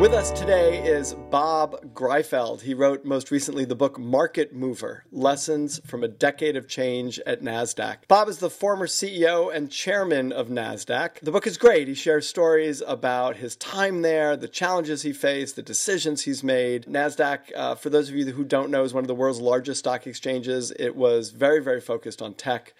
With us today is Bob Greifeld. He wrote most recently the book Market Mover Lessons from a Decade of Change at NASDAQ. Bob is the former CEO and chairman of NASDAQ. The book is great. He shares stories about his time there, the challenges he faced, the decisions he's made. NASDAQ, uh, for those of you who don't know, is one of the world's largest stock exchanges. It was very, very focused on tech.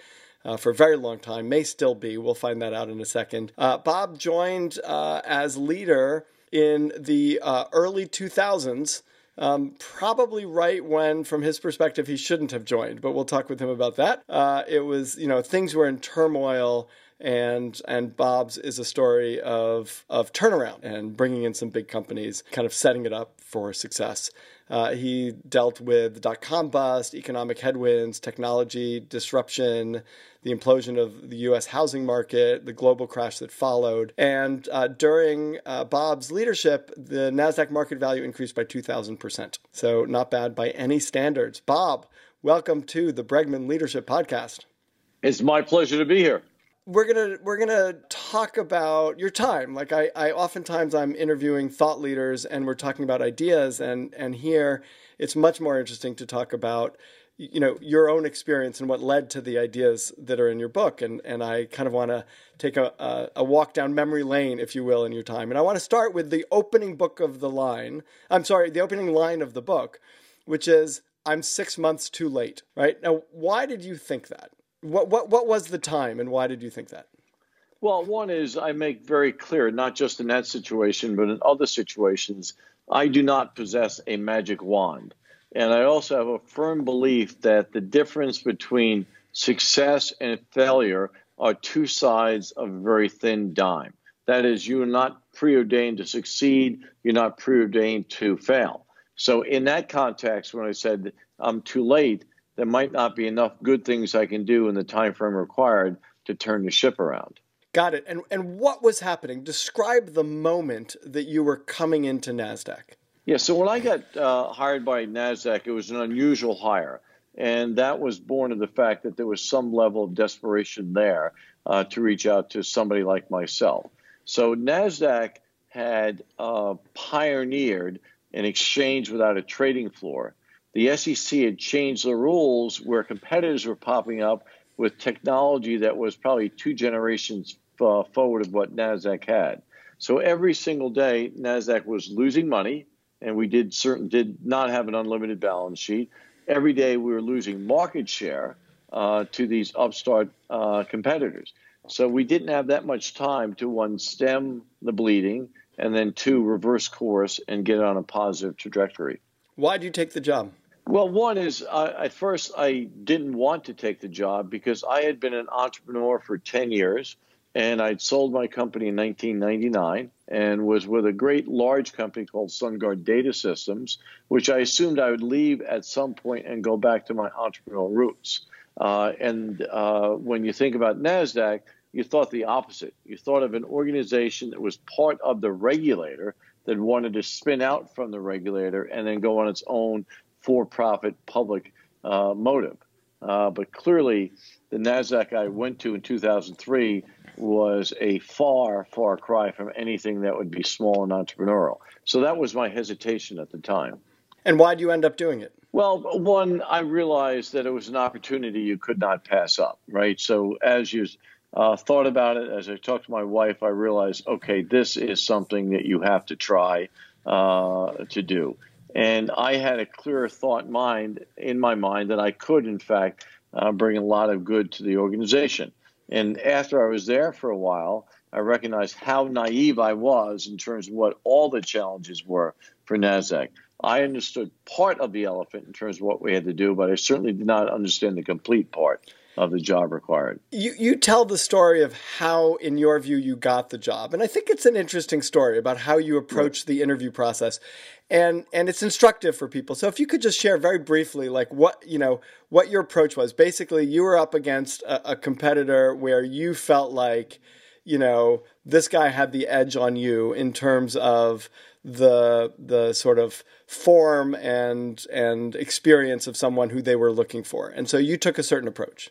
Uh, for a very long time, may still be. We'll find that out in a second. Uh, Bob joined uh, as leader in the uh, early 2000s. Um, probably right when, from his perspective, he shouldn't have joined, but we'll talk with him about that. Uh, it was, you know, things were in turmoil, and and Bob's is a story of of turnaround and bringing in some big companies, kind of setting it up for success. Uh, he dealt with dot com bust, economic headwinds, technology disruption, the implosion of the U.S. housing market, the global crash that followed. And uh, during uh, Bob's leadership, the NASDAQ market value increased by 2,000%. So, not bad by any standards. Bob, welcome to the Bregman Leadership Podcast. It's my pleasure to be here we're gonna we're gonna talk about your time. Like I, I oftentimes I'm interviewing thought leaders and we're talking about ideas and and here it's much more interesting to talk about you know your own experience and what led to the ideas that are in your book. And and I kind of want to take a, a, a walk down memory lane if you will in your time. And I want to start with the opening book of the line I'm sorry the opening line of the book which is I'm 6 months too late right? Now why did you think that what what what was the time, and why did you think that? Well, one is I make very clear, not just in that situation, but in other situations, I do not possess a magic wand. And I also have a firm belief that the difference between success and failure are two sides of a very thin dime. That is, you are not preordained to succeed, you're not preordained to fail. So, in that context, when I said I'm too late, there might not be enough good things I can do in the time frame required to turn the ship around. Got it. And and what was happening? Describe the moment that you were coming into Nasdaq. Yeah. So when I got uh, hired by Nasdaq, it was an unusual hire, and that was born of the fact that there was some level of desperation there uh, to reach out to somebody like myself. So Nasdaq had uh, pioneered an exchange without a trading floor the SEC had changed the rules where competitors were popping up with technology that was probably two generations uh, forward of what NASDAQ had. So every single day, NASDAQ was losing money, and we did certain did not have an unlimited balance sheet. Every day we were losing market share uh, to these upstart uh, competitors. So we didn't have that much time to one stem the bleeding and then two reverse course and get on a positive trajectory. Why did you take the job? Well, one is uh, at first I didn't want to take the job because I had been an entrepreneur for 10 years and I'd sold my company in 1999 and was with a great large company called SunGard Data Systems, which I assumed I would leave at some point and go back to my entrepreneurial roots. Uh, and uh, when you think about NASDAQ, you thought the opposite. You thought of an organization that was part of the regulator that wanted to spin out from the regulator and then go on its own for profit public uh, motive. Uh, but clearly, the NASDAQ I went to in 2003 was a far, far cry from anything that would be small and entrepreneurial. So that was my hesitation at the time. And why did you end up doing it? Well, one, I realized that it was an opportunity you could not pass up, right? So as you uh, thought about it, as I talked to my wife, I realized, okay, this is something that you have to try uh, to do. And I had a clear thought mind in my mind that I could, in fact, uh, bring a lot of good to the organization. And after I was there for a while, I recognized how naive I was in terms of what all the challenges were for NASDAQ. I understood part of the elephant in terms of what we had to do, but I certainly did not understand the complete part. Of the job required. You you tell the story of how, in your view, you got the job, and I think it's an interesting story about how you approach the interview process, and and it's instructive for people. So if you could just share very briefly, like what you know, what your approach was. Basically, you were up against a, a competitor where you felt like, you know, this guy had the edge on you in terms of the the sort of form and and experience of someone who they were looking for. And so you took a certain approach.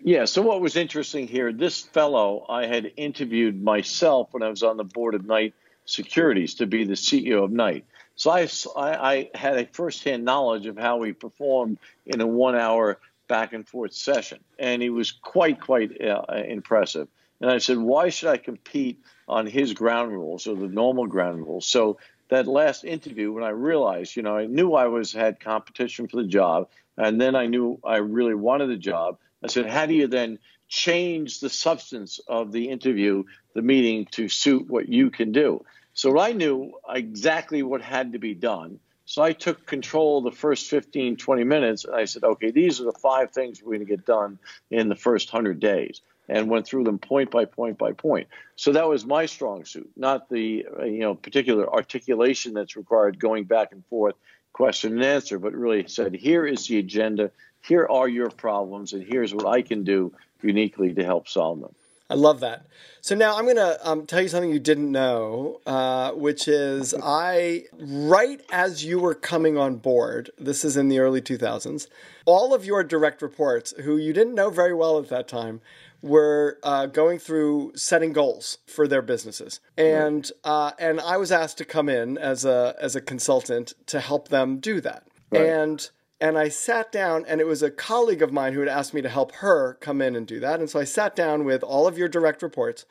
Yeah. So what was interesting here, this fellow I had interviewed myself when I was on the board of Knight Securities to be the CEO of Knight. So I, I, I had a firsthand knowledge of how he performed in a one-hour back and forth session, and he was quite quite uh, impressive. And I said, why should I compete on his ground rules or the normal ground rules? So that last interview, when I realized, you know, I knew I was had competition for the job, and then I knew I really wanted the job. I said, how do you then change the substance of the interview, the meeting, to suit what you can do? So I knew exactly what had to be done. So I took control the first 15, 20 minutes, and I said, okay, these are the five things we're going to get done in the first 100 days and went through them point by point by point. So that was my strong suit, not the you know particular articulation that's required going back and forth, question and answer, but really said, here is the agenda, here are your problems, and here's what I can do uniquely to help solve them. I love that. So now I'm going to um, tell you something you didn't know, uh, which is I, right as you were coming on board, this is in the early 2000s, all of your direct reports, who you didn't know very well at that time, were uh, going through setting goals for their businesses, and uh, and I was asked to come in as a as a consultant to help them do that. Right. And and I sat down, and it was a colleague of mine who had asked me to help her come in and do that. And so I sat down with all of your direct reports,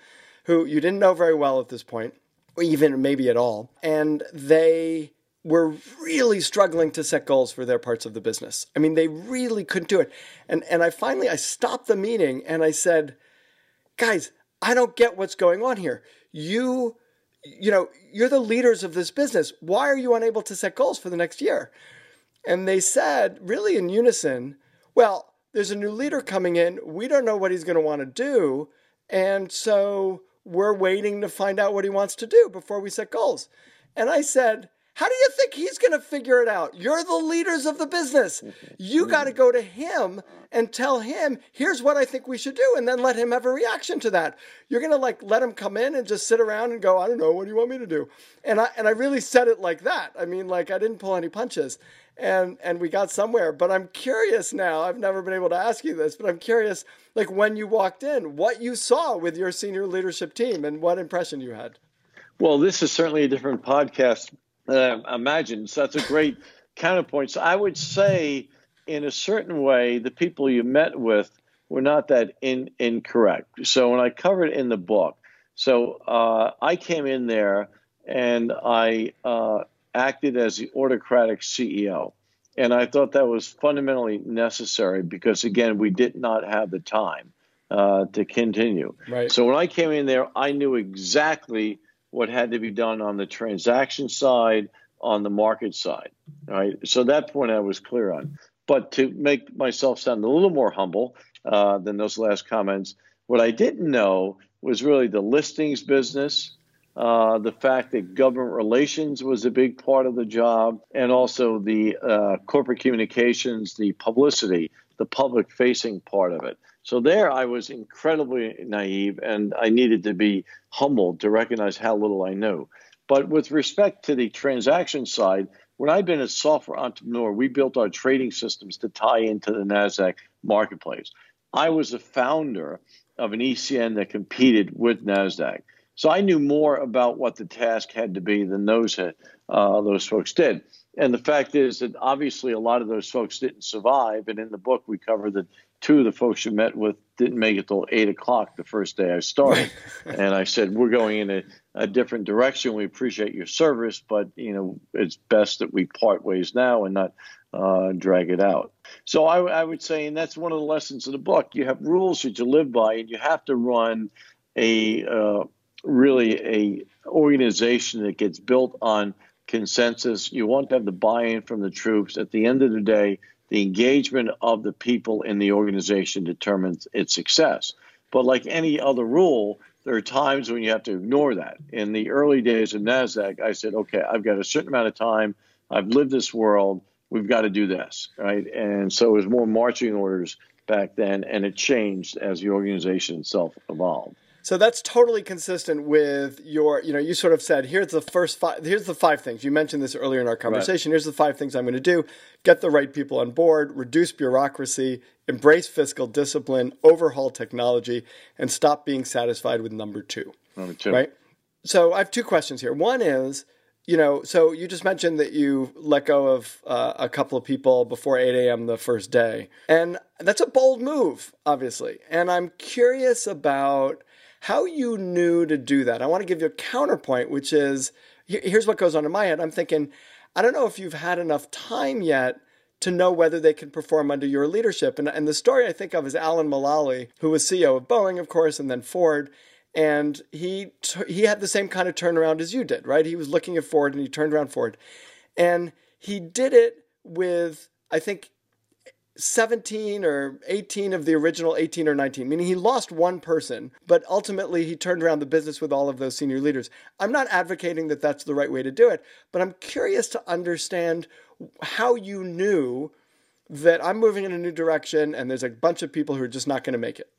who you didn't know very well at this point, or even maybe at all, and they were really struggling to set goals for their parts of the business. I mean, they really couldn't do it. And and I finally I stopped the meeting and I said, "Guys, I don't get what's going on here. You you know, you're the leaders of this business. Why are you unable to set goals for the next year?" And they said, really in unison, "Well, there's a new leader coming in. We don't know what he's going to want to do, and so we're waiting to find out what he wants to do before we set goals." And I said, how do you think he's going to figure it out? You're the leaders of the business. Mm-hmm. You got to mm-hmm. go to him and tell him, here's what I think we should do, and then let him have a reaction to that. You're going to like let him come in and just sit around and go, I don't know, what do you want me to do? And I and I really said it like that. I mean, like I didn't pull any punches. And and we got somewhere, but I'm curious now. I've never been able to ask you this, but I'm curious like when you walked in, what you saw with your senior leadership team and what impression you had. Well, this is certainly a different podcast uh, imagine. So that's a great counterpoint. So I would say, in a certain way, the people you met with were not that in, incorrect. So when I covered in the book, so uh, I came in there and I uh, acted as the autocratic CEO. And I thought that was fundamentally necessary because, again, we did not have the time uh, to continue. Right. So when I came in there, I knew exactly what had to be done on the transaction side, on the market side. Right. So that point I was clear on. But to make myself sound a little more humble uh, than those last comments, what I didn't know was really the listings business, uh, the fact that government relations was a big part of the job, and also the uh, corporate communications, the publicity, the public facing part of it. So there I was incredibly naive and I needed to be humbled to recognize how little I knew. But with respect to the transaction side, when I've been a software entrepreneur, we built our trading systems to tie into the NASDAQ marketplace. I was a founder of an ECN that competed with NASDAQ. So I knew more about what the task had to be than those, uh, those folks did. And the fact is that obviously a lot of those folks didn't survive. And in the book, we cover that two of the folks you met with didn't make it till eight o'clock the first day I started. and I said, we're going in a, a, different direction. We appreciate your service, but you know, it's best that we part ways now and not uh, drag it out. So I, I, would say, and that's one of the lessons of the book. You have rules that you live by, and you have to run a uh, really a organization that gets built on consensus. You want to have the buy-in from the troops. At the end of the day, the engagement of the people in the organization determines its success. But like any other rule, there are times when you have to ignore that. In the early days of NASDAQ, I said, okay, I've got a certain amount of time. I've lived this world. We've got to do this, right? And so it was more marching orders back then, and it changed as the organization itself evolved. So that's totally consistent with your, you know, you sort of said, here's the first five, here's the five things. You mentioned this earlier in our conversation. Right. Here's the five things I'm going to do get the right people on board, reduce bureaucracy, embrace fiscal discipline, overhaul technology, and stop being satisfied with number two. Number two. Right? So I have two questions here. One is, you know, so you just mentioned that you let go of uh, a couple of people before 8 a.m. the first day. And that's a bold move, obviously. And I'm curious about how you knew to do that. I want to give you a counterpoint, which is here's what goes on in my head. I'm thinking, I don't know if you've had enough time yet to know whether they can perform under your leadership. And, and the story I think of is Alan Mulally, who was CEO of Boeing, of course, and then Ford. And he he had the same kind of turnaround as you did, right? He was looking at Ford and he turned around Ford. And he did it with, I think, 17 or 18 of the original 18 or 19, meaning he lost one person, but ultimately he turned around the business with all of those senior leaders. I'm not advocating that that's the right way to do it, but I'm curious to understand how you knew that I'm moving in a new direction and there's a bunch of people who are just not going to make it.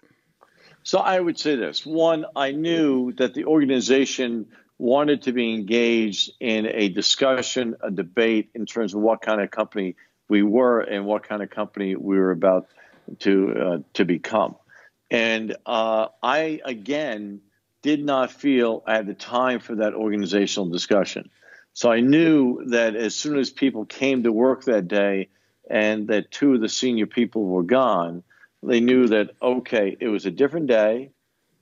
So I would say this one, I knew that the organization wanted to be engaged in a discussion, a debate in terms of what kind of company we were and what kind of company we were about to uh, to become. And uh, I again did not feel I had the time for that organizational discussion. So I knew that as soon as people came to work that day and that two of the senior people were gone, they knew that okay, it was a different day,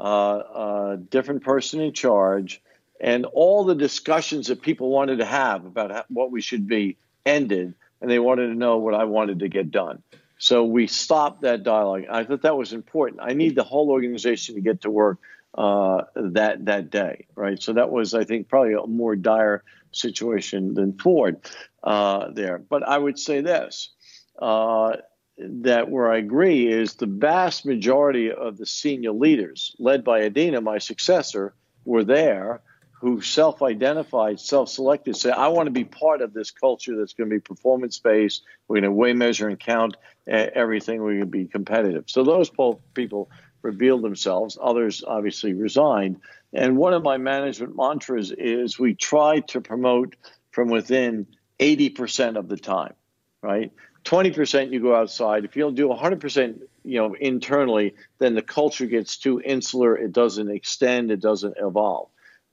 uh, a different person in charge, and all the discussions that people wanted to have about what we should be ended and they wanted to know what I wanted to get done. So we stopped that dialogue. I thought that was important. I need the whole organization to get to work uh, that that day, right? So that was, I think, probably a more dire situation than Ford uh, there. But I would say this: uh, that where I agree is the vast majority of the senior leaders, led by Adena, my successor, were there who self identified, self selected, say, I want to be part of this culture that's going to be performance based. We're going to weigh, measure, and count everything. We're going to be competitive. So those people revealed themselves. Others obviously resigned. And one of my management mantras is we try to promote from within 80% of the time, right? 20% you go outside. If you don't do 100%, you know, internally, then the culture gets too insular. It doesn't extend. It doesn't evolve.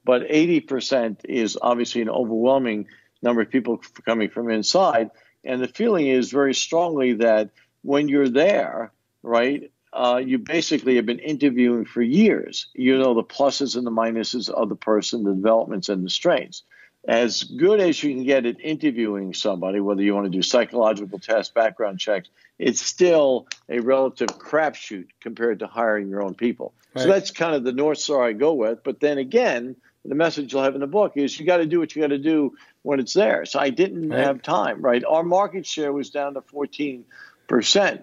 But 80% is obviously an overwhelming number of people coming from inside. And the feeling is very strongly that when you're there, right, uh, you basically have been interviewing for years. You know the pluses and the minuses of the person, the developments and the strengths. As good as you can get at interviewing somebody, whether you want to do psychological tests, background checks, it's still a relative crapshoot compared to hiring your own people. Right. So that's kind of the north star I go with. But then again, the message you'll have in the book is you got to do what you got to do when it's there. So I didn't right. have time, right? Our market share was down to 14%.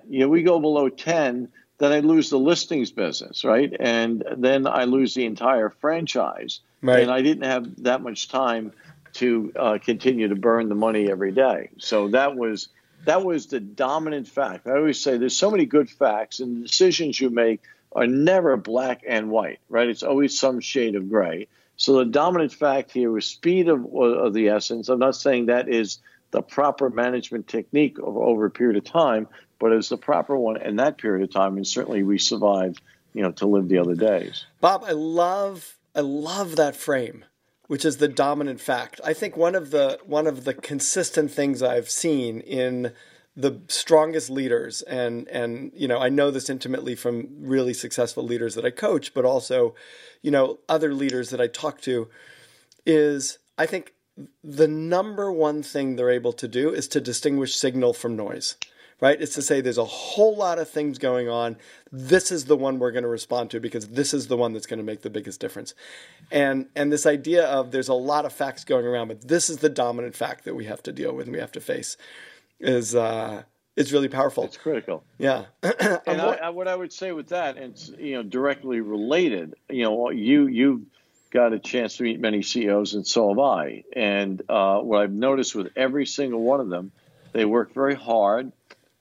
You know, we go below 10, then I lose the listings business, right? And then I lose the entire franchise. Right. And I didn't have that much time to uh, continue to burn the money every day. So that was that was the dominant fact. I always say there's so many good facts, and the decisions you make are never black and white, right? It's always some shade of gray. So the dominant fact here is speed of, of the essence. I'm not saying that is the proper management technique over a period of time, but it's the proper one in that period of time. And certainly we survived, you know, to live the other days. Bob, I love I love that frame, which is the dominant fact. I think one of the one of the consistent things I've seen in the strongest leaders. And and you know I know this intimately from really successful leaders that I coach but also you know other leaders that I talk to is I think the number one thing they're able to do is to distinguish signal from noise right? It's to say there's a whole lot of things going on. This is the one we're going to respond to because this is the one that's going to make the biggest difference. And and this idea of there's a lot of facts going around but this is the dominant fact that we have to deal with and we have to face is uh, is really powerful. It's critical. Yeah. and I, I, what I would say with that, and it's you know directly related. You know, you you've got a chance to meet many CEOs, and so have I. And uh, what I've noticed with every single one of them, they work very hard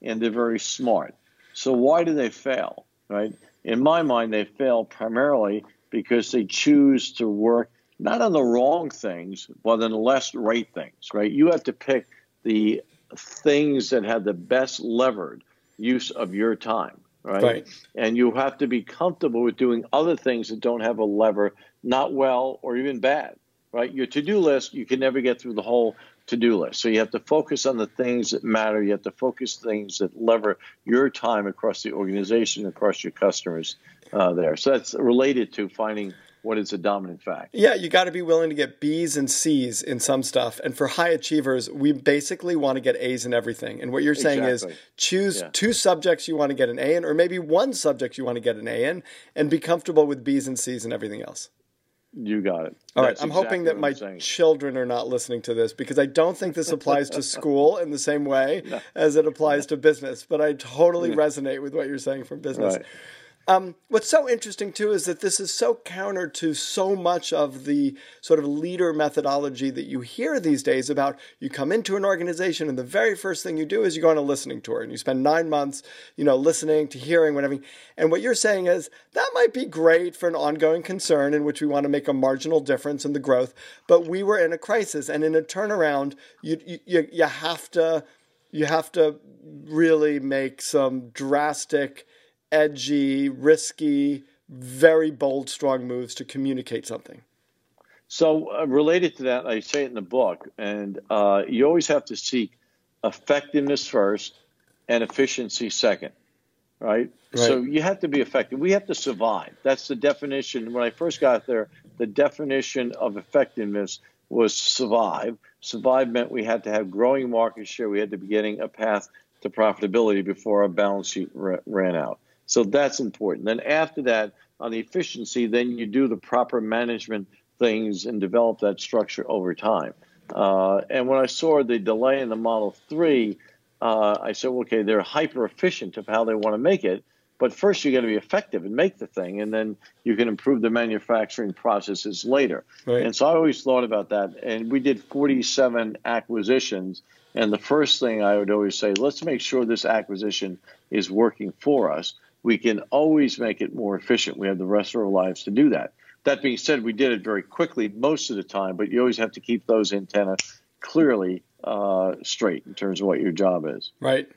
and they're very smart. So why do they fail? Right? In my mind, they fail primarily because they choose to work not on the wrong things, but on the less right things. Right? You have to pick the things that have the best levered use of your time. Right? right? And you have to be comfortable with doing other things that don't have a lever, not well or even bad. Right? Your to do list, you can never get through the whole to do list. So you have to focus on the things that matter. You have to focus things that lever your time across the organization, across your customers uh, there. So that's related to finding what is a dominant fact. Yeah, you got to be willing to get B's and C's in some stuff. And for high achievers, we basically want to get A's in everything. And what you're saying exactly. is choose yeah. two subjects you want to get an A in, or maybe one subject you want to get an A in, and be comfortable with B's and C's and everything else. You got it. All right. I'm exactly hoping that my children are not listening to this because I don't think this applies to school in the same way no. as it applies to business. But I totally resonate with what you're saying from business. Right. Um, what's so interesting too is that this is so counter to so much of the sort of leader methodology that you hear these days about you come into an organization and the very first thing you do is you go on a listening tour and you spend nine months, you know, listening to hearing whatever. And what you're saying is that might be great for an ongoing concern in which we want to make a marginal difference in the growth, but we were in a crisis and in a turnaround, you you you have to you have to really make some drastic edgy, risky, very bold, strong moves to communicate something. So, uh, related to that, I say it in the book, and uh, you always have to seek effectiveness first and efficiency second, right? right? So, you have to be effective. We have to survive. That's the definition. When I first got there, the definition of effectiveness was survive. Survive meant we had to have growing market share, we had to be getting a path to profitability before our balance sheet ran out. So that's important. Then after that, on the efficiency, then you do the proper management things and develop that structure over time. Uh, and when I saw the delay in the Model 3, uh, I said, okay, they're hyper efficient of how they want to make it. But first, you got to be effective and make the thing, and then you can improve the manufacturing processes later. Right. And so I always thought about that. And we did 47 acquisitions. And the first thing I would always say, let's make sure this acquisition is working for us we can always make it more efficient. We have the rest of our lives to do that. That being said, we did it very quickly most of the time, but you always have to keep those antennas clearly uh, straight in terms of what your job is. Right.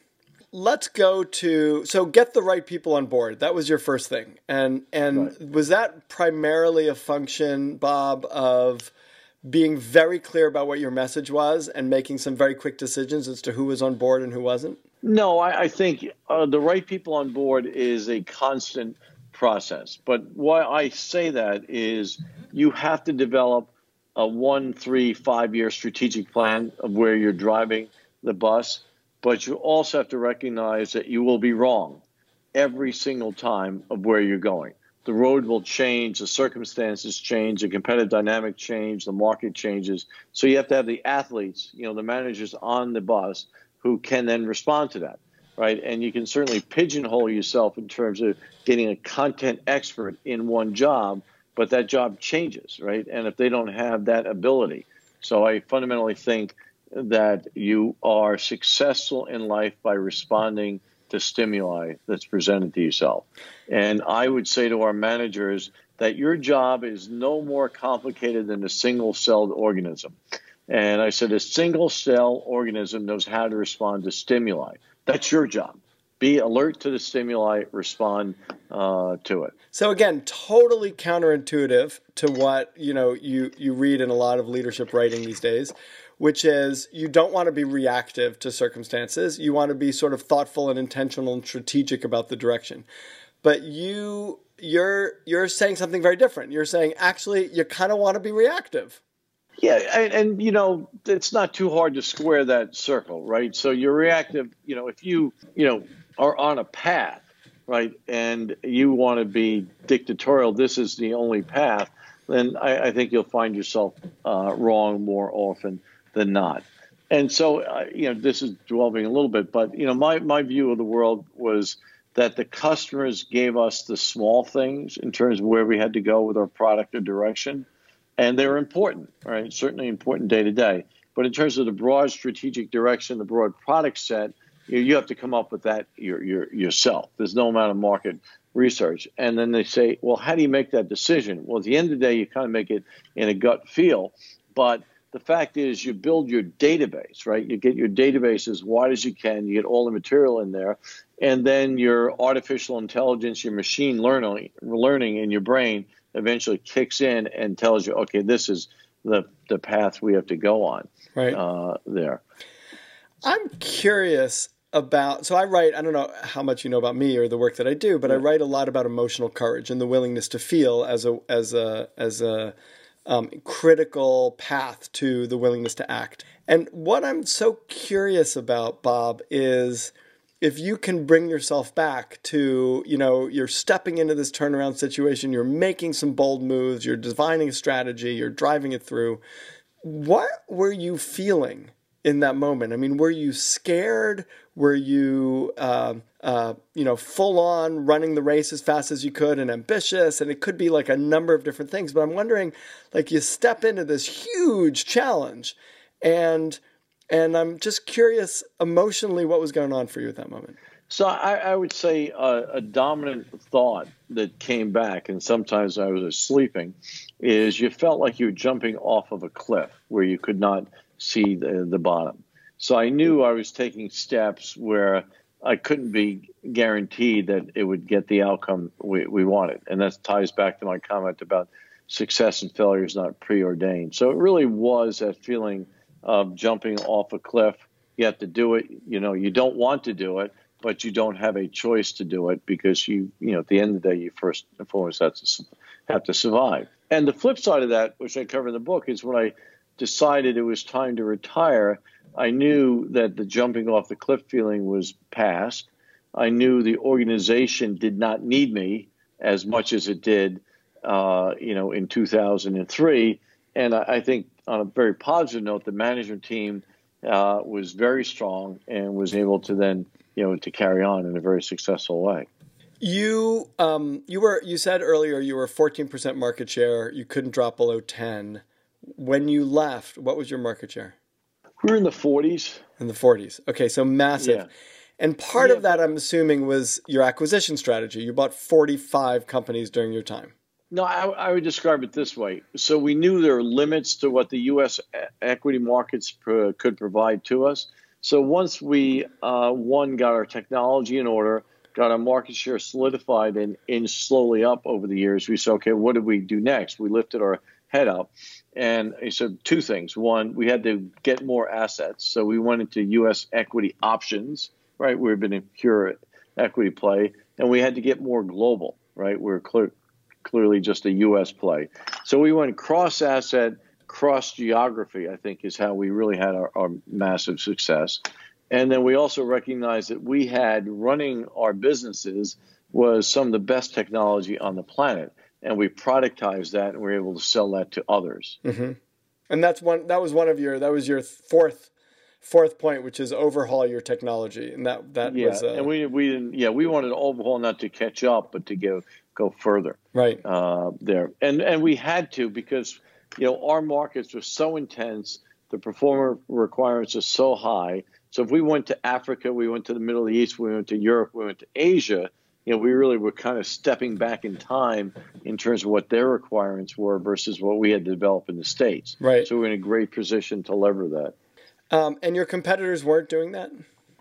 Let's go to so get the right people on board. That was your first thing, and and right. was that primarily a function, Bob, of being very clear about what your message was and making some very quick decisions as to who was on board and who wasn't? No, I, I think uh, the right people on board is a constant process. But why I say that is you have to develop a one, three, five year strategic plan of where you're driving the bus. But you also have to recognize that you will be wrong every single time of where you're going. The road will change, the circumstances change, the competitive dynamic change, the market changes. So you have to have the athletes, you know, the managers on the bus who can then respond to that, right? And you can certainly pigeonhole yourself in terms of getting a content expert in one job, but that job changes, right? And if they don't have that ability, so I fundamentally think that you are successful in life by responding to stimuli that's presented to yourself. And I would say to our managers that your job is no more complicated than a single celled organism. And I said, a single cell organism knows how to respond to stimuli. That's your job. Be alert to the stimuli, respond uh, to it. So again, totally counterintuitive to what you know you you read in a lot of leadership writing these days, which is you don't want to be reactive to circumstances. You want to be sort of thoughtful and intentional and strategic about the direction. But you you're you're saying something very different. You're saying actually you kind of want to be reactive. Yeah, and, and, you know it's not too hard to square that circle, right? So you're reactive. You know, if you you know are on a path, right, and you want to be dictatorial, this is the only path. Then I, I think you'll find yourself uh, wrong more often than not. And so, uh, you know, this is dwelling a little bit, but you know, my my view of the world was that the customers gave us the small things in terms of where we had to go with our product or direction, and they're important, right? Certainly important day to day. But in terms of the broad strategic direction, the broad product set, you, you have to come up with that your, your, yourself. There's no amount of market research. And then they say, well, how do you make that decision? Well, at the end of the day, you kind of make it in a gut feel. But the fact is, you build your database, right? You get your database as wide as you can, you get all the material in there, and then your artificial intelligence, your machine learning, learning in your brain eventually kicks in and tells you, okay, this is the, the path we have to go on right. uh, there. I'm curious about so I write I don't know how much you know about me or the work that I do, but yeah. I write a lot about emotional courage and the willingness to feel as a as a as a um, critical path to the willingness to act. And what I'm so curious about, Bob, is if you can bring yourself back to, you know, you're stepping into this turnaround situation, you're making some bold moves, you're defining a strategy, you're driving it through. What were you feeling in that moment? I mean, were you scared? Were you, uh, uh, you know, full on running the race as fast as you could and ambitious? And it could be like a number of different things. But I'm wondering, like, you step into this huge challenge, and and I'm just curious emotionally what was going on for you at that moment. So I, I would say a, a, dominant thought that came back, and sometimes I was sleeping, is you felt like you were jumping off of a cliff where you could not see the, the bottom. So I knew I was taking steps where I couldn't be guaranteed that it would get the outcome we, we wanted. And that ties back to my comment about success and failure is not preordained. So it really was that feeling of jumping off a cliff. You have to do it. You know, you don't want to do it, but you don't have a choice to do it because you, you know, at the end of the day, you first and foremost have to, have to survive. And the flip side of that, which I cover in the book, is when I decided it was time to retire, I knew that the jumping off the cliff feeling was past. I knew the organization did not need me as much as it did, uh, you know, in 2003. And I, I, think, on a very positive note, the management team uh, was very strong and was able to then, you know, to carry on in a very successful way. You um, you were you said earlier you were 14% market share. You couldn't drop below 10. When you left, what was your market share? We were in the 40s. In the 40s. Okay, so massive. Yeah. And part yeah, of that, I'm assuming, was your acquisition strategy. You bought 45 companies during your time. No, I, I, would describe it this way. So we knew there were limits to what the U.S. equity markets could provide to us. So once we, uh, one, got our technology in order, got our market share solidified and inched slowly up over the years, we said, okay, what did we do next? We lifted our head up and he said two things. One, we had to get more assets. So we went into U.S. equity options, right? We've been a pure equity play. And we had to get more global, right? We are clear, clearly just a U.S. play. So we went cross asset, cross geography, I think is how we really had our, our massive success. And then we also recognized that we had running our businesses was some of the best technology on the planet and we productized that and we are able to sell that to others. Mm-hmm. And that's one. That was one of your. That was your fourth fourth point, which is overhaul your technology, and that that yeah, was. Uh, and we we didn't. Yeah, we wanted to overhaul not to catch up, but to go go further. Right uh, there, and and we had to because you know our markets were so intense, the performer requirements are so high. So if we went to Africa, we went to the Middle East, we went to Europe, we went to Asia you know, we really were kind of stepping back in time in terms of what their requirements were versus what we had developed in the states. Right. So we're in a great position to lever that. Um, and your competitors weren't doing that.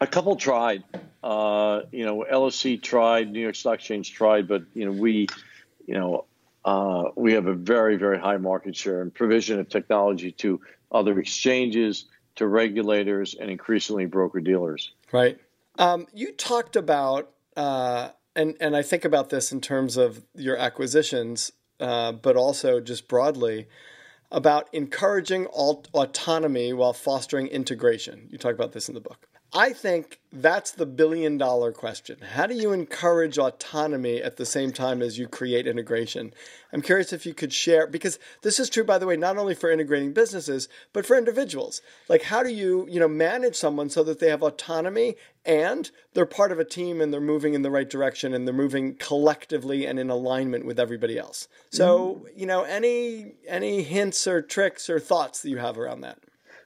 A couple tried. Uh, you know, LSE tried, New York Stock Exchange tried, but you know, we, you know, uh, we have a very, very high market share and provision of technology to other exchanges, to regulators, and increasingly broker dealers. Right. Um, you talked about uh, and and I think about this in terms of your acquisitions, uh, but also just broadly about encouraging alt- autonomy while fostering integration. You talk about this in the book. I think that's the billion dollar question. How do you encourage autonomy at the same time as you create integration? I'm curious if you could share, because this is true, by the way, not only for integrating businesses, but for individuals. Like, how do you, you know, manage someone so that they have autonomy and they're part of a team and they're moving in the right direction and they're moving collectively and in alignment with everybody else? So, mm-hmm. you know, any any hints or tricks or thoughts that you have around that?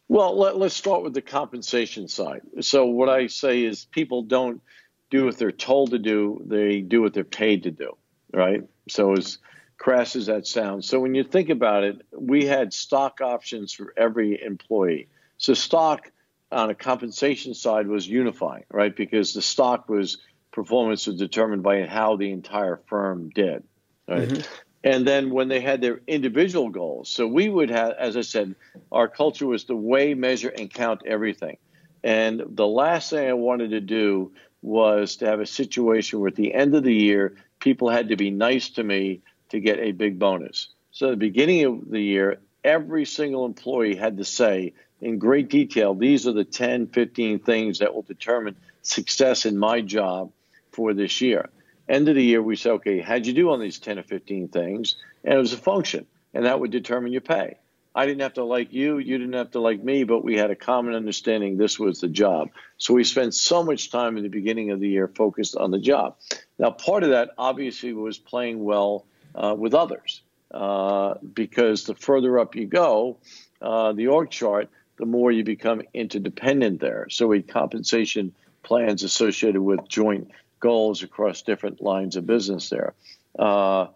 Well, let, us start with the compensation side. So, what I say is people don't do what they're told to do, they do what they're paid to do, right? So, as crass as that sounds. So, when you think about it, we had stock options for every employee. So, stock on a compensation side was unifying, right? Because the stock was performance was determined by how the entire firm did, right? Mm-hmm and then when they had their individual goals. So we would have, as I said, our culture was to weigh, measure, and count everything. And the last thing I wanted to do was to have a situation where at the end of the year, people had to be nice to me to get a big bonus. So at the beginning of the year, every single employee had to say in great detail, these are the 10, 15 things that will determine success in my job for this year. End of the year, we say, okay, how'd you do on these 10 or 15 things? And it was a function, and that would determine your pay. I didn't have to like you, you didn't have to like me, but we had a common understanding this was the job. So we spent so much time in the beginning of the year focused on the job. Now, part of that obviously was playing well uh, with others, uh, because the further up you go, uh, the org chart, the more you become interdependent there. So we had compensation plans associated with joint goals across different lines of business there. Uh,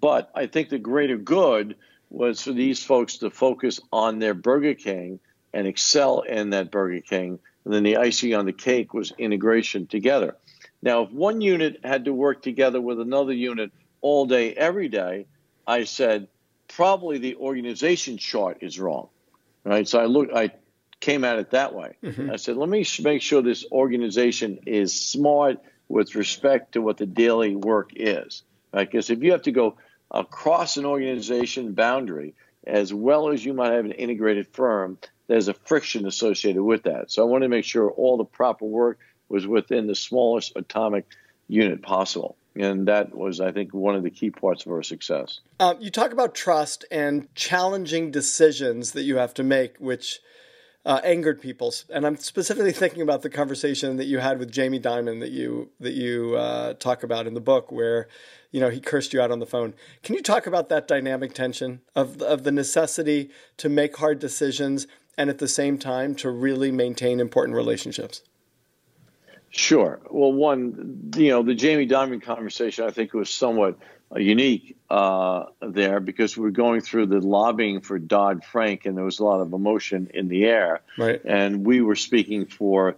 but I think the greater good was for these folks to focus on their Burger King and excel in that Burger King. And then the icing on the cake was integration together. Now, if one unit had to work together with another unit all day, every day, I said, probably the organization chart is wrong. Right. So I looked, I came at it that way. Mm-hmm. I said, let me make sure this organization is smart with respect to what the daily work is. Right? Because if you have to go across an organization boundary, as well as you might have an integrated firm, there's a friction associated with that. So I want to make sure all the proper work was within the smallest atomic unit possible. And that was, I think, one of the key parts of our success. Uh, you talk about trust and challenging decisions that you have to make, which uh, angered people, and I'm specifically thinking about the conversation that you had with Jamie Dimon that you that you uh, talk about in the book, where you know he cursed you out on the phone. Can you talk about that dynamic tension of of the necessity to make hard decisions and at the same time to really maintain important relationships? Sure. Well, one, you know, the Jamie Dimon conversation, I think, was somewhat unique uh, there because we were going through the lobbying for Dodd Frank, and there was a lot of emotion in the air. Right. And we were speaking for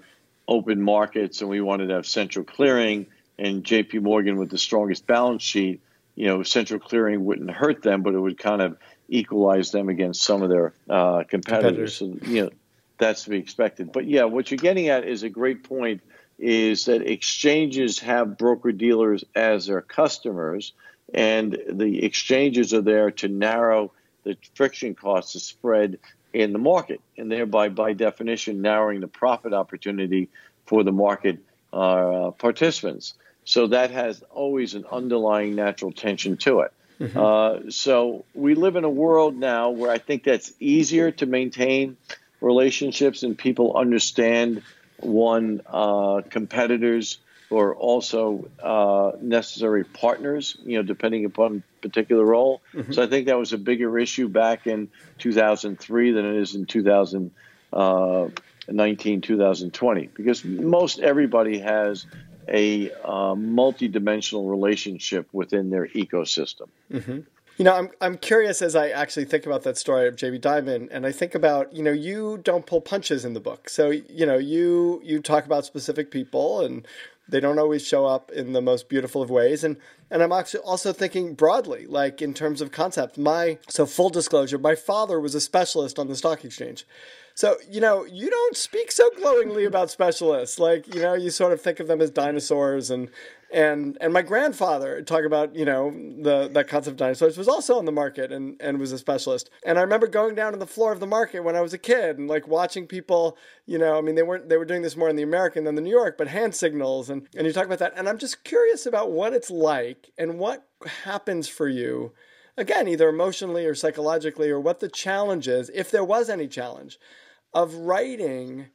open markets, and we wanted to have central clearing. And J.P. Morgan, with the strongest balance sheet, you know, central clearing wouldn't hurt them, but it would kind of equalize them against some of their uh, competitors. competitors. So, you know, that's to be expected. But yeah, what you're getting at is a great point is that exchanges have broker dealers as their customers, and the exchanges are there to narrow the friction costs, the spread in the market, and thereby, by definition, narrowing the profit opportunity for the market uh, participants. So that has always an underlying natural tension to it. Mm-hmm. Uh, so we live in a world now where I think that's easier to maintain relationships and people understand one uh, competitors who are also uh, necessary partners, you know, depending upon particular role. Mm-hmm. So I think that was a bigger issue back in 2003 than it is in 2019, uh, 2020, because most everybody has a uh, multi-dimensional relationship within their ecosystem. Mm-hmm. You know, I'm I'm curious as I actually think about that story of Jamie Dimon, and I think about you know you don't pull punches in the book, so you know you you talk about specific people, and they don't always show up in the most beautiful of ways, and and I'm actually also thinking broadly, like in terms of concept. My so full disclosure, my father was a specialist on the stock exchange. So, you know, you don't speak so glowingly about specialists. Like, you know, you sort of think of them as dinosaurs and and and my grandfather talk about you know the that concept of dinosaurs was also on the market and and was a specialist. And i remember going down to the floor of the market when i was a kid and like watching people you know i mean they weren't they were doing this more in the american than the new york but hand signals and and you talk about that. And i'm just curious about what it's like and what happens for you again either emotionally or psychologically or what the challenge is if there was any challenge of writing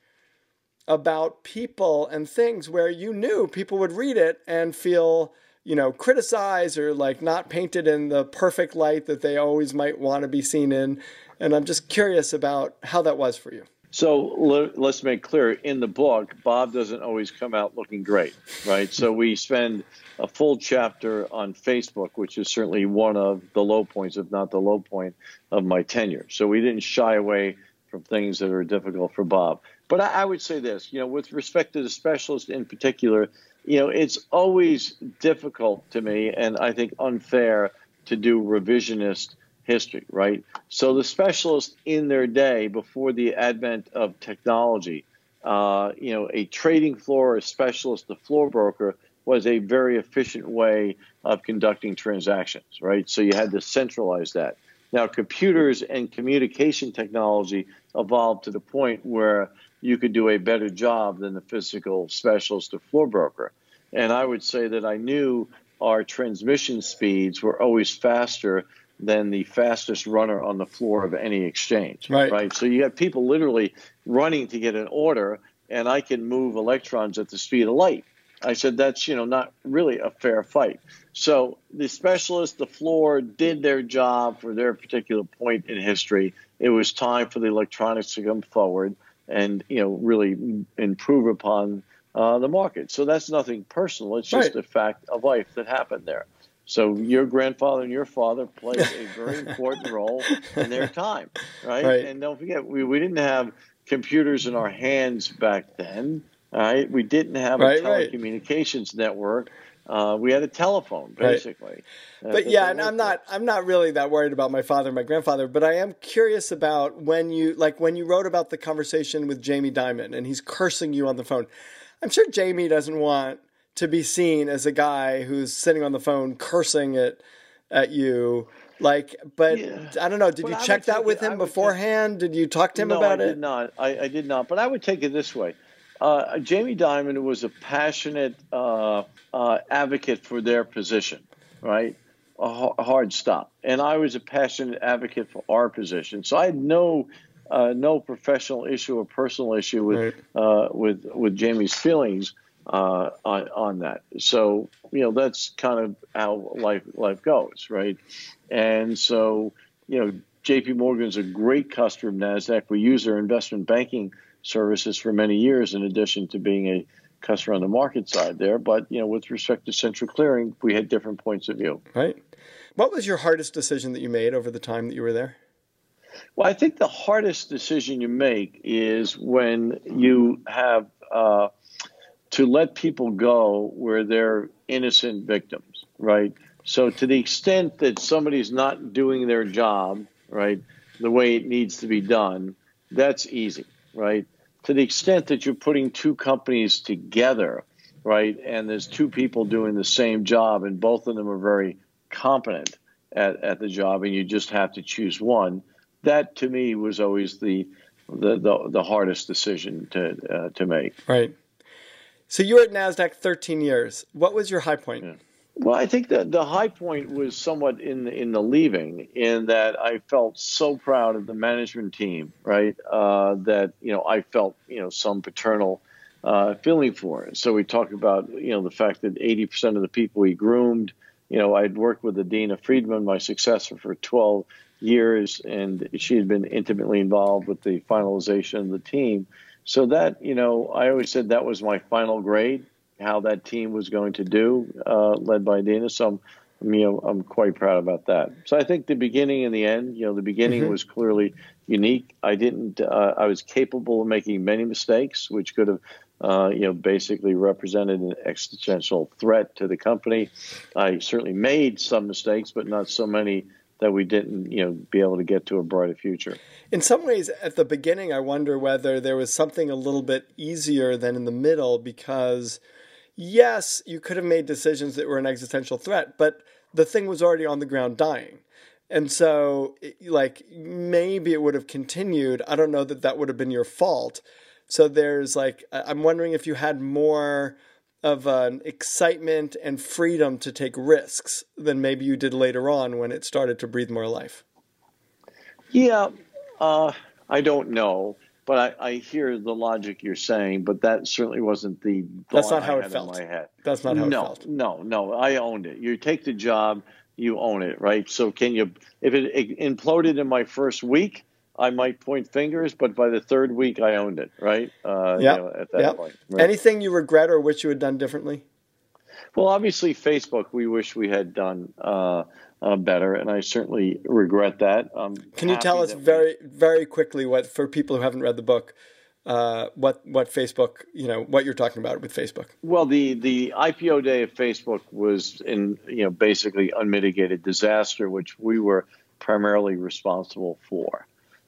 about people and things where you knew people would read it and feel you know criticized or like not painted in the perfect light that they always might want to be seen in. And i'm just curious about how that was for you. So let's make clear in the book bob doesn't always come out looking great right? So we spend a full chapter on facebook which is certainly one of the low points if not the low point of my tenure. So we didn't shy away from things that are difficult for bob but I, I would say this, you know, with respect to the specialist in particular, you know, it's always difficult to me and I think unfair to do revisionist history, right? So the specialists in their day, before the advent of technology, uh, you know, a trading floor, a specialist, a floor broker was a very efficient way of conducting transactions, right? So you had to centralize that. Now, computers and communication technology evolved to the point where you could do a better job than the physical specialist or floor broker. And I would say that I knew our transmission speeds were always faster than the fastest runner on the floor of any exchange. Right. Right. So you have people literally running to get an order, and I can move electrons at the speed of light. I said that's you know not really a fair fight. So the specialist, the floor, did their job for their particular point in history. It was time for the electronics to come forward and you know really improve upon uh, the market. So that's nothing personal. It's just right. a fact of life that happened there. So your grandfather and your father played a very important role in their time, right? right? And don't forget, we, we didn't have computers in our hands back then. Right? We didn't have right, a telecommunications network uh, we had a telephone, basically. Right. But yeah, and I'm not I'm not really that worried about my father and my grandfather, but I am curious about when you like when you wrote about the conversation with Jamie Dimon and he's cursing you on the phone. I'm sure Jamie doesn't want to be seen as a guy who's sitting on the phone cursing it at you. Like, but yeah. I don't know. Did well, you check that with it, him beforehand? Take, did you talk to him about it? no, about I it? Did not. I, I did not. But I would take it this way. Uh, Jamie Dimon was a passionate uh, uh, advocate for their position, right? A, hard stop. And I was a passionate advocate for our position. So I had no uh, no professional issue or personal issue with right. Uh, with with Jamie's feelings uh, on on that. So you know that's kind of how life life goes, right? And so you know, J.P. Morgan is a great customer of Nasdaq. We use their investment banking services for many years, in addition to being a customer on the market side there. But you know, with respect to central clearing, we had different points of view. Right. What was your hardest decision that you made over the time that you were there? Well, I think the hardest decision you make is when you have uh, to let people go where they're innocent victims, right? So, to the extent that somebody's not doing their job, right, the way it needs to be done, that's easy right? To the extent that you're putting two companies together, right, and there's two people doing the same job, and both of them are very competent at, at the job, and you just have to choose one. That to me was always the the the, the hardest decision to uh, to make. Right. So you were at Nasdaq 13 years. What was your high point? Yeah. Well, I think that the high point was somewhat in in the leaving, in that I felt so proud of the management team, right? Uh, that you know I felt you know some paternal uh, feeling for it. So we talked about you know the fact that 80% of the people we groomed, you know, I'd worked with Adena Friedman, my successor, for 12 years, and she had been intimately involved with the finalization of the team. So that you know, I always said that was my final grade how that team was going to do, uh, led by Adena. So I'm, you know, I'm quite proud about that. So I think the beginning and the end, you know, the beginning mm-hmm. was clearly unique. I didn't, uh, I was capable of making many mistakes, which could have, uh, you know, basically represented an existential threat to the company. I certainly made some mistakes, but not so many that we didn't, you know, be able to get to a brighter future. In some ways, at the beginning, I wonder whether there was something a little bit easier than in the middle because, yes, you could have made decisions that were an existential threat, but the thing was already on the ground dying. And so, like, maybe it would have continued. I don't know that that would have been your fault. So there's like, I'm wondering if you had more of an excitement and freedom to take risks than maybe you did later on when it started to breathe more life. Yeah, uh, I don't know, but I, I, hear the logic you're saying. But that certainly wasn't the. That's not how it felt. In my head. That's not how no, it felt. No, no, no. I owned it. You take the job, you own it, right? So can you? If it, it imploded in my first week, I might point fingers, but by the third week, I owned it, right? Uh, yeah. You know, at that yep. point. Right? Anything you regret or wish you had done differently? Well, obviously, Facebook, we wish we had done uh, uh, better, and I certainly regret that. I'm Can you tell us very, we... very quickly what, for people who haven't read the book, uh, what what Facebook, you know, what you're talking about with Facebook? Well, the the IPO day of Facebook was in, you know, basically unmitigated disaster, which we were primarily responsible for.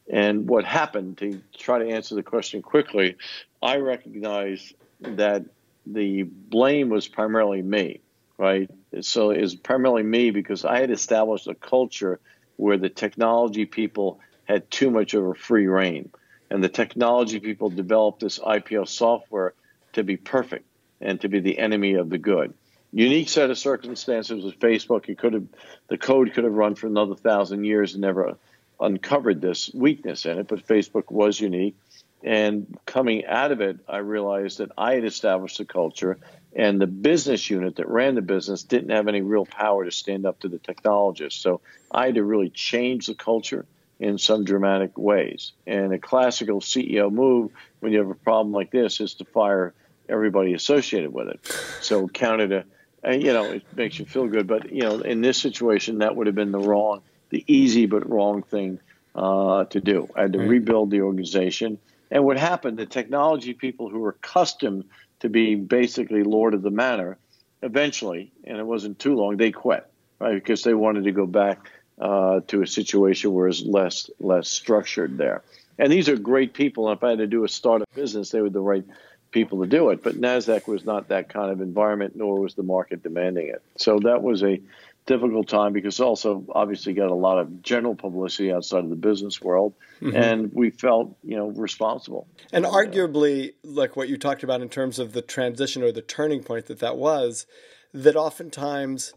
And what happened, to try to answer the question quickly, I recognize that the blame was primarily me, right? So it was primarily me because I had established a culture where the technology people had too much of a free reign. And the technology people developed this IPO software to be perfect and to be the enemy of the good. Unique set of circumstances with Facebook. It could have, the code could have run for another thousand years and never uncovered this weakness in it, but Facebook was unique. And coming out of it, I realized that I had established a culture, and the business unit that ran the business didn't have any real power to stand up to the technologists. So I had to really change the culture in some dramatic ways. And a classical CEO move when you have a problem like this is to fire everybody associated with it. So counted a, you know, it makes you feel good, but you know, in this situation, that would have been the wrong the easy but wrong thing uh, to do. I had to right. rebuild the organization. And what happened, the technology people who were accustomed to being basically lord of the manor, eventually, and it wasn't too long, they quit, right? Because they wanted to go back uh, to a situation where it's less less structured there. And these are great people. If I had to do a startup business, they were the right people to do it. But Nasdaq was not that kind of environment, nor was the market demanding it. So that was a difficult time because also obviously got a lot of general publicity outside of the business world mm-hmm. and we felt you know responsible and arguably like what you talked about in terms of the transition or the turning point that that was that oftentimes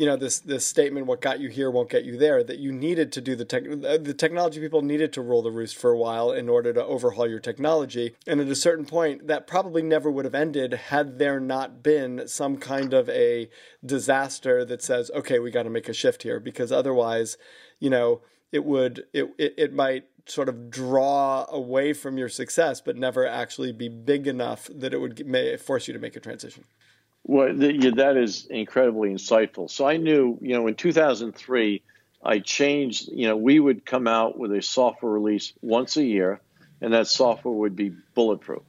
you know this this statement what got you here won't get you there that you needed to do the tech the technology people needed to rule the roost for a while in order to overhaul your technology. And at a certain point that probably never would have ended had there not been some kind of a disaster that says okay we got to make a shift here because otherwise you know it would it, it it might sort of draw away from your success but never actually be big enough that it would may force you to make a transition well, the, that is incredibly insightful. So I knew, you know, in 2003, I changed, you know, we would come out with a software release once a year, and that software would be bulletproof.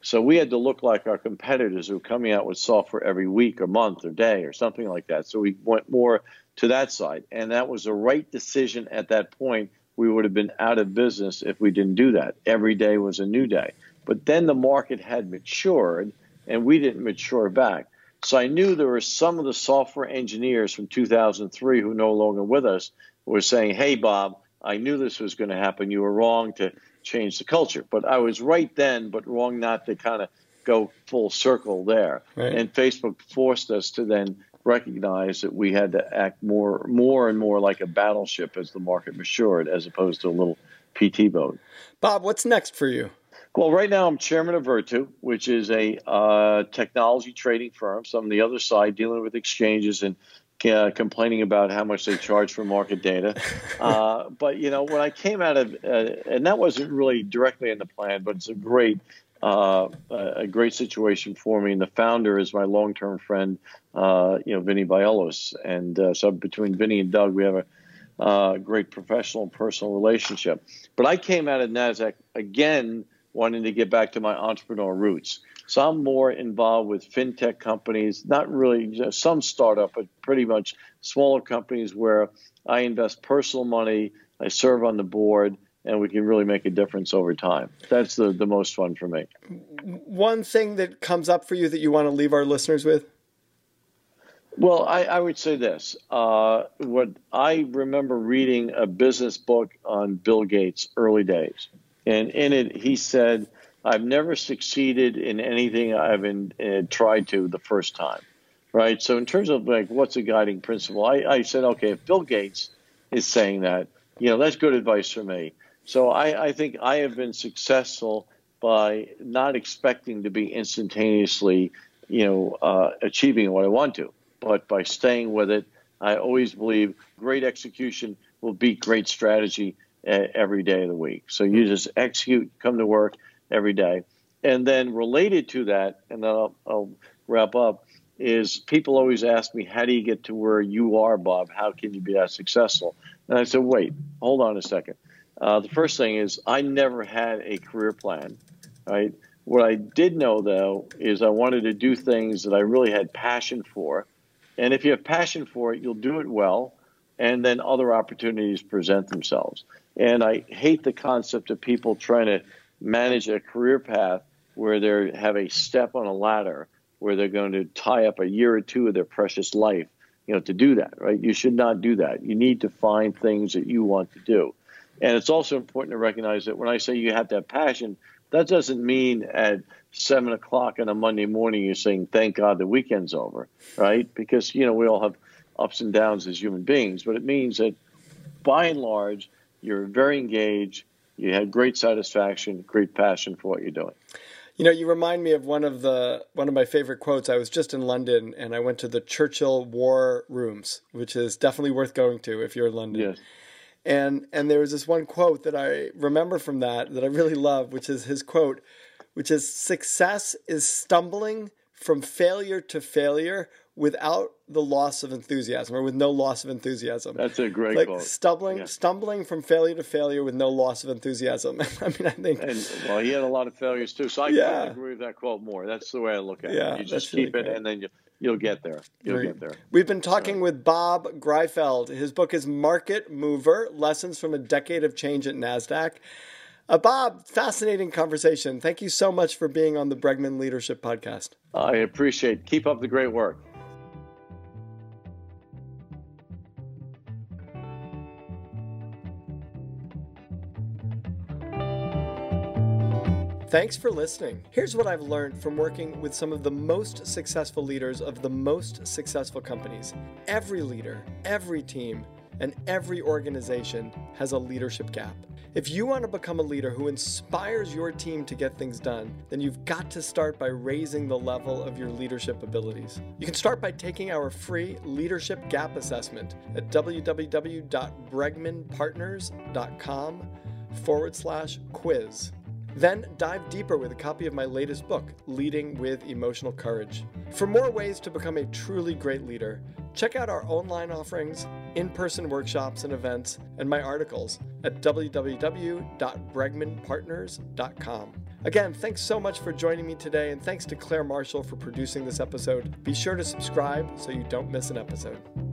So we had to look like our competitors who were coming out with software every week or month or day or something like that. So we went more to that side. And that was the right decision at that point. We would have been out of business if we didn't do that. Every day was a new day. But then the market had matured and we didn't mature back. So I knew there were some of the software engineers from 2003 who no longer with us were saying, "Hey, Bob, I knew this was going to happen. You were wrong to change the culture, but I was right then, but wrong not to kind of go full circle there." Right. And Facebook forced us to then recognize that we had to act more, more and more like a battleship as the market matured, as opposed to a little PT boat. Bob, what's next for you? Well, right now I'm chairman of Virtu, which is a uh, technology trading firm. So I'm on the other side dealing with exchanges and uh, complaining about how much they charge for market data. Uh, but you know, when I came out of, uh, and that wasn't really directly in the plan, but it's a great, uh, a great situation for me. And the founder is my long-term friend, uh, you know, Vinny Viola. And so between Vinny and Doug, we have a great professional and personal relationship. But I came out of Nasdaq again wanting to get back to my entrepreneur roots. So I'm more involved with fintech companies, not really you know, some startup, but pretty much smaller companies where I invest personal money, I serve on the board, and we can really make a difference over time. That's the, the most fun for me. One thing that comes up for you that you want to leave our listeners with? Well, I, I would say this. Uh, what I remember reading a business book on Bill Gates' early days, and in it he said, "I've never succeeded in anything I've in, uh, tried to the first time." Right. So, in terms of like what's a guiding principle, I, I said, okay, if Bill Gates is saying that, you know, that's good advice for me. So, I, I think I have been successful by not expecting to be instantaneously, you know, uh, achieving what I want to but by staying with it, I always believe great execution will beat great strategy every day of the week. So you just execute, come to work every day. And then related to that, and then I'll, I'll wrap up, is people always ask me, how do you get to where you are, Bob? How can you be that successful? And I said, wait, hold on a second. Uh, the first thing is I never had a career plan, right? What I did know, though, is I wanted to do things that I really had passion for – and if you have passion for it, you'll do it well, and then other opportunities present themselves. And I hate the concept of people trying to manage a career path where they have a step on a ladder where they're going to tie up a year or two of their precious life, you know, to do that, right? You should not do that. You need to find things that you want to do. And it's also important to recognize that when I say you have to have passion, that doesn't mean at seven o'clock on a Monday morning, you're saying, thank God the weekend's over, right? Because, you know, we all have ups and downs as human beings, but it means that by and large, you're very engaged, you had great satisfaction, great passion for what you're doing. You know, you remind me of one of the one of my favorite quotes. I was just in London and I went to the Churchill War Rooms, which is definitely worth going to if you're in London. Yes. And and there was this one quote that I remember from that that I really love, which is his quote, which is success is stumbling from failure to failure without the loss of enthusiasm or with no loss of enthusiasm. That's a great like quote. Stumbling, yeah. stumbling from failure to failure with no loss of enthusiasm. I mean, I think. And well, he had a lot of failures too, so I yeah. agree with that quote more. That's the way I look at yeah, it. You just keep really it, great. and then you You'll get there. You'll get there. We've been talking with Bob Greifeld. His book is Market Mover Lessons from a Decade of Change at NASDAQ. Uh, Bob, fascinating conversation. Thank you so much for being on the Bregman Leadership Podcast. I appreciate Keep up the great work. Thanks for listening. Here's what I've learned from working with some of the most successful leaders of the most successful companies. Every leader, every team, and every organization has a leadership gap. If you want to become a leader who inspires your team to get things done, then you've got to start by raising the level of your leadership abilities. You can start by taking our free leadership gap assessment at www.bregmanpartners.com forward slash quiz. Then dive deeper with a copy of my latest book, Leading with Emotional Courage. For more ways to become a truly great leader, check out our online offerings, in person workshops and events, and my articles at www.bregmanpartners.com. Again, thanks so much for joining me today, and thanks to Claire Marshall for producing this episode. Be sure to subscribe so you don't miss an episode.